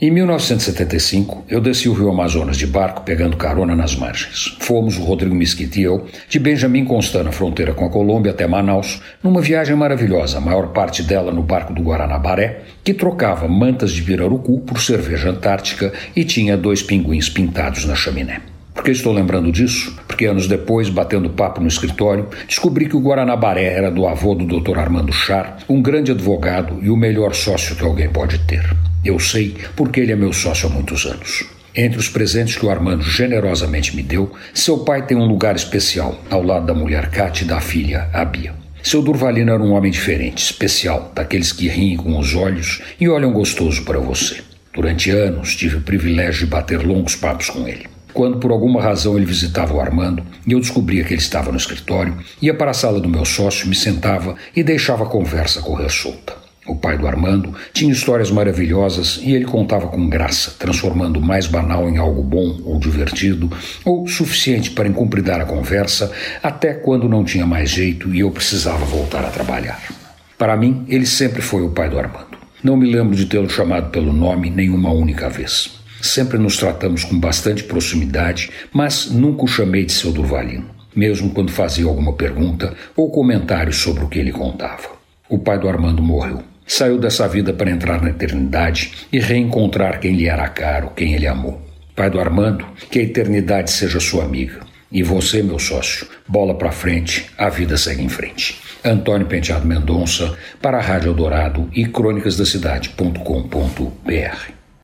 Em 1975, eu desci o rio Amazonas de barco pegando carona nas margens. Fomos, o Rodrigo Mesquita e eu, de Benjamin Constant, na fronteira com a Colômbia, até Manaus, numa viagem maravilhosa, a maior parte dela no barco do Guaranabaré, que trocava mantas de pirarucu por cerveja antártica e tinha dois pinguins pintados na chaminé. Por que estou lembrando disso? Porque anos depois, batendo papo no escritório, descobri que o Guaranabaré era do avô do Dr. Armando Char, um grande advogado e o melhor sócio que alguém pode ter. Eu sei porque ele é meu sócio há muitos anos. Entre os presentes que o Armando generosamente me deu, seu pai tem um lugar especial, ao lado da mulher Kate e da filha, a Bia. Seu Durvalino era um homem diferente, especial, daqueles que riem com os olhos e olham gostoso para você. Durante anos tive o privilégio de bater longos papos com ele. Quando por alguma razão ele visitava o Armando e eu descobria que ele estava no escritório, ia para a sala do meu sócio, me sentava e deixava a conversa correr solta. O pai do Armando tinha histórias maravilhosas e ele contava com graça, transformando o mais banal em algo bom ou divertido, ou suficiente para incumpridar a conversa, até quando não tinha mais jeito e eu precisava voltar a trabalhar. Para mim, ele sempre foi o pai do Armando. Não me lembro de tê-lo chamado pelo nome nenhuma única vez. Sempre nos tratamos com bastante proximidade, mas nunca o chamei de seu Durvalino, mesmo quando fazia alguma pergunta ou comentário sobre o que ele contava. O pai do Armando morreu. Saiu dessa vida para entrar na eternidade e reencontrar quem lhe era caro, quem ele amou. Pai do Armando, que a eternidade seja sua amiga. E você, meu sócio, bola para frente, a vida segue em frente. Antônio Penteado Mendonça, para a Rádio Eldorado e crônicasdacidade.com.br.